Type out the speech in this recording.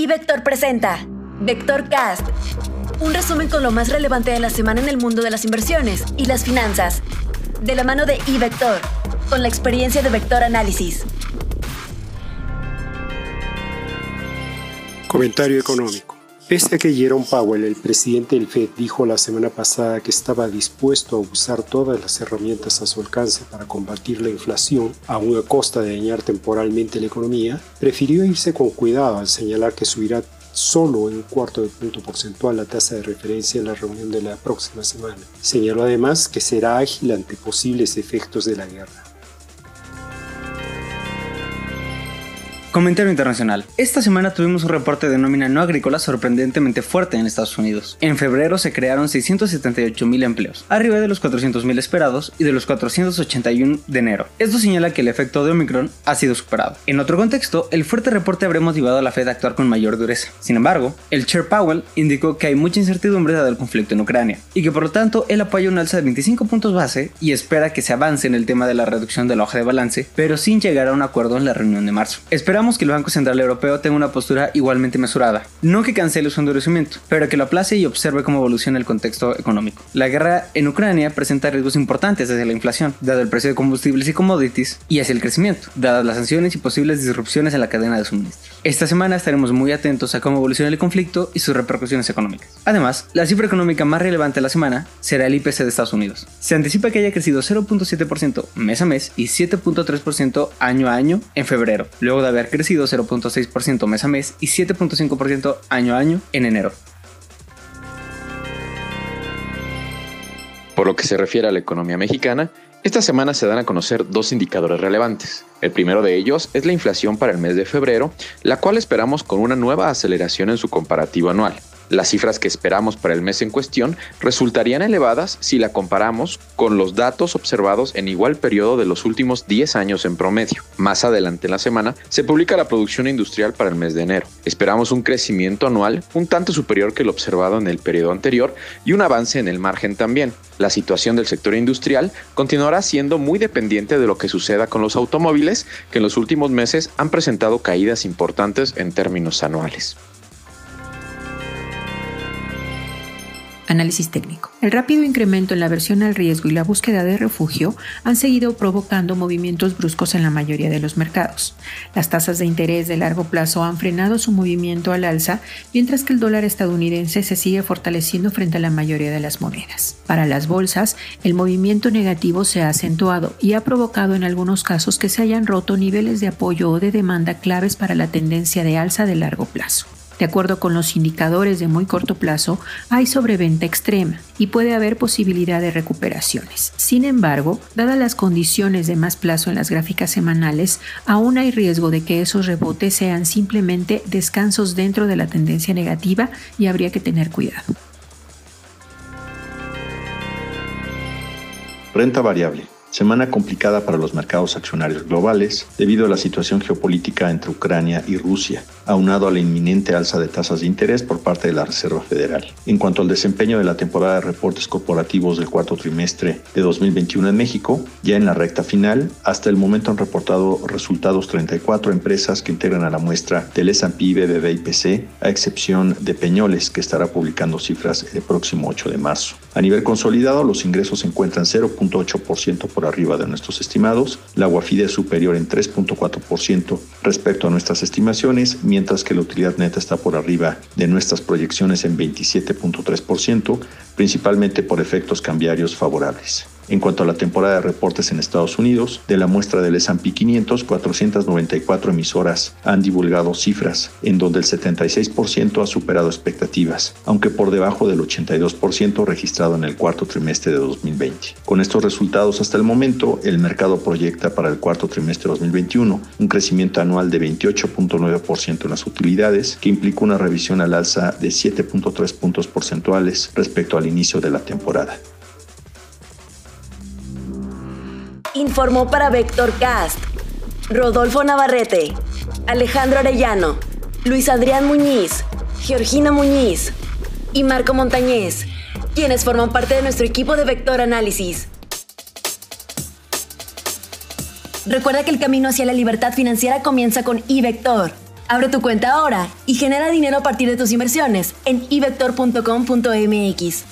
Y Vector presenta Vector Cast, un resumen con lo más relevante de la semana en el mundo de las inversiones y las finanzas, de la mano de iVector, con la experiencia de Vector Análisis. Comentario económico. Pese a que Jerome Powell, el presidente del Fed, dijo la semana pasada que estaba dispuesto a usar todas las herramientas a su alcance para combatir la inflación, aún a costa de dañar temporalmente la economía, prefirió irse con cuidado al señalar que subirá solo en un cuarto de punto porcentual la tasa de referencia en la reunión de la próxima semana. Señaló además que será ágil ante posibles efectos de la guerra. Comentario internacional. Esta semana tuvimos un reporte de nómina no agrícola sorprendentemente fuerte en Estados Unidos. En febrero se crearon 678 mil empleos, arriba de los 400 mil esperados y de los 481 de enero. Esto señala que el efecto de Omicron ha sido superado. En otro contexto, el fuerte reporte habría motivado a la Fed a actuar con mayor dureza. Sin embargo, el Chair Powell indicó que hay mucha incertidumbre dado el conflicto en Ucrania y que por lo tanto él apoya un alza de 25 puntos base y espera que se avance en el tema de la reducción de la hoja de balance, pero sin llegar a un acuerdo en la reunión de marzo. Espera Esperamos que el Banco Central Europeo tenga una postura igualmente mesurada. No que cancele su endurecimiento, pero que lo aplace y observe cómo evoluciona el contexto económico. La guerra en Ucrania presenta riesgos importantes desde la inflación, dado el precio de combustibles y commodities, y hacia el crecimiento, dadas las sanciones y posibles disrupciones en la cadena de suministro. Esta semana estaremos muy atentos a cómo evoluciona el conflicto y sus repercusiones económicas. Además, la cifra económica más relevante de la semana será el IPC de Estados Unidos. Se anticipa que haya crecido 0.7% mes a mes y 7.3% año a año en febrero, luego de haber crecido 0.6% mes a mes y 7.5% año a año en enero. Por lo que se refiere a la economía mexicana, esta semana se dan a conocer dos indicadores relevantes. El primero de ellos es la inflación para el mes de febrero, la cual esperamos con una nueva aceleración en su comparativo anual. Las cifras que esperamos para el mes en cuestión resultarían elevadas si la comparamos con los datos observados en igual periodo de los últimos 10 años en promedio. Más adelante en la semana se publica la producción industrial para el mes de enero. Esperamos un crecimiento anual un tanto superior que el observado en el periodo anterior y un avance en el margen también. La situación del sector industrial continuará siendo muy dependiente de lo que suceda con los automóviles, que en los últimos meses han presentado caídas importantes en términos anuales. Análisis técnico. El rápido incremento en la aversión al riesgo y la búsqueda de refugio han seguido provocando movimientos bruscos en la mayoría de los mercados. Las tasas de interés de largo plazo han frenado su movimiento al alza, mientras que el dólar estadounidense se sigue fortaleciendo frente a la mayoría de las monedas. Para las bolsas, el movimiento negativo se ha acentuado y ha provocado en algunos casos que se hayan roto niveles de apoyo o de demanda claves para la tendencia de alza de largo plazo. De acuerdo con los indicadores de muy corto plazo, hay sobreventa extrema y puede haber posibilidad de recuperaciones. Sin embargo, dadas las condiciones de más plazo en las gráficas semanales, aún hay riesgo de que esos rebotes sean simplemente descansos dentro de la tendencia negativa y habría que tener cuidado. Renta variable. Semana complicada para los mercados accionarios globales debido a la situación geopolítica entre Ucrania y Rusia, aunado a la inminente alza de tasas de interés por parte de la Reserva Federal. En cuanto al desempeño de la temporada de reportes corporativos del cuarto trimestre de 2021 en México, ya en la recta final, hasta el momento han reportado resultados 34 empresas que integran a la muestra del S&P BBB IPC, a excepción de Peñoles, que estará publicando cifras el próximo 8 de marzo. A nivel consolidado, los ingresos se encuentran 0.8% por arriba de nuestros estimados, la Guafide es superior en 3.4% respecto a nuestras estimaciones, mientras que la utilidad neta está por arriba de nuestras proyecciones en 27.3%, principalmente por efectos cambiarios favorables. En cuanto a la temporada de reportes en Estados Unidos, de la muestra del S&P 500, 494 emisoras han divulgado cifras en donde el 76% ha superado expectativas, aunque por debajo del 82% registrado en el cuarto trimestre de 2020. Con estos resultados hasta el momento, el mercado proyecta para el cuarto trimestre de 2021 un crecimiento anual de 28.9% en las utilidades, que implica una revisión al alza de 7.3 puntos porcentuales respecto al inicio de la temporada. Informó para Vector Cast Rodolfo Navarrete, Alejandro Arellano, Luis Adrián Muñiz, Georgina Muñiz y Marco Montañez, quienes forman parte de nuestro equipo de Vector Análisis. Recuerda que el camino hacia la libertad financiera comienza con iVector. Abre tu cuenta ahora y genera dinero a partir de tus inversiones en ivector.com.mx.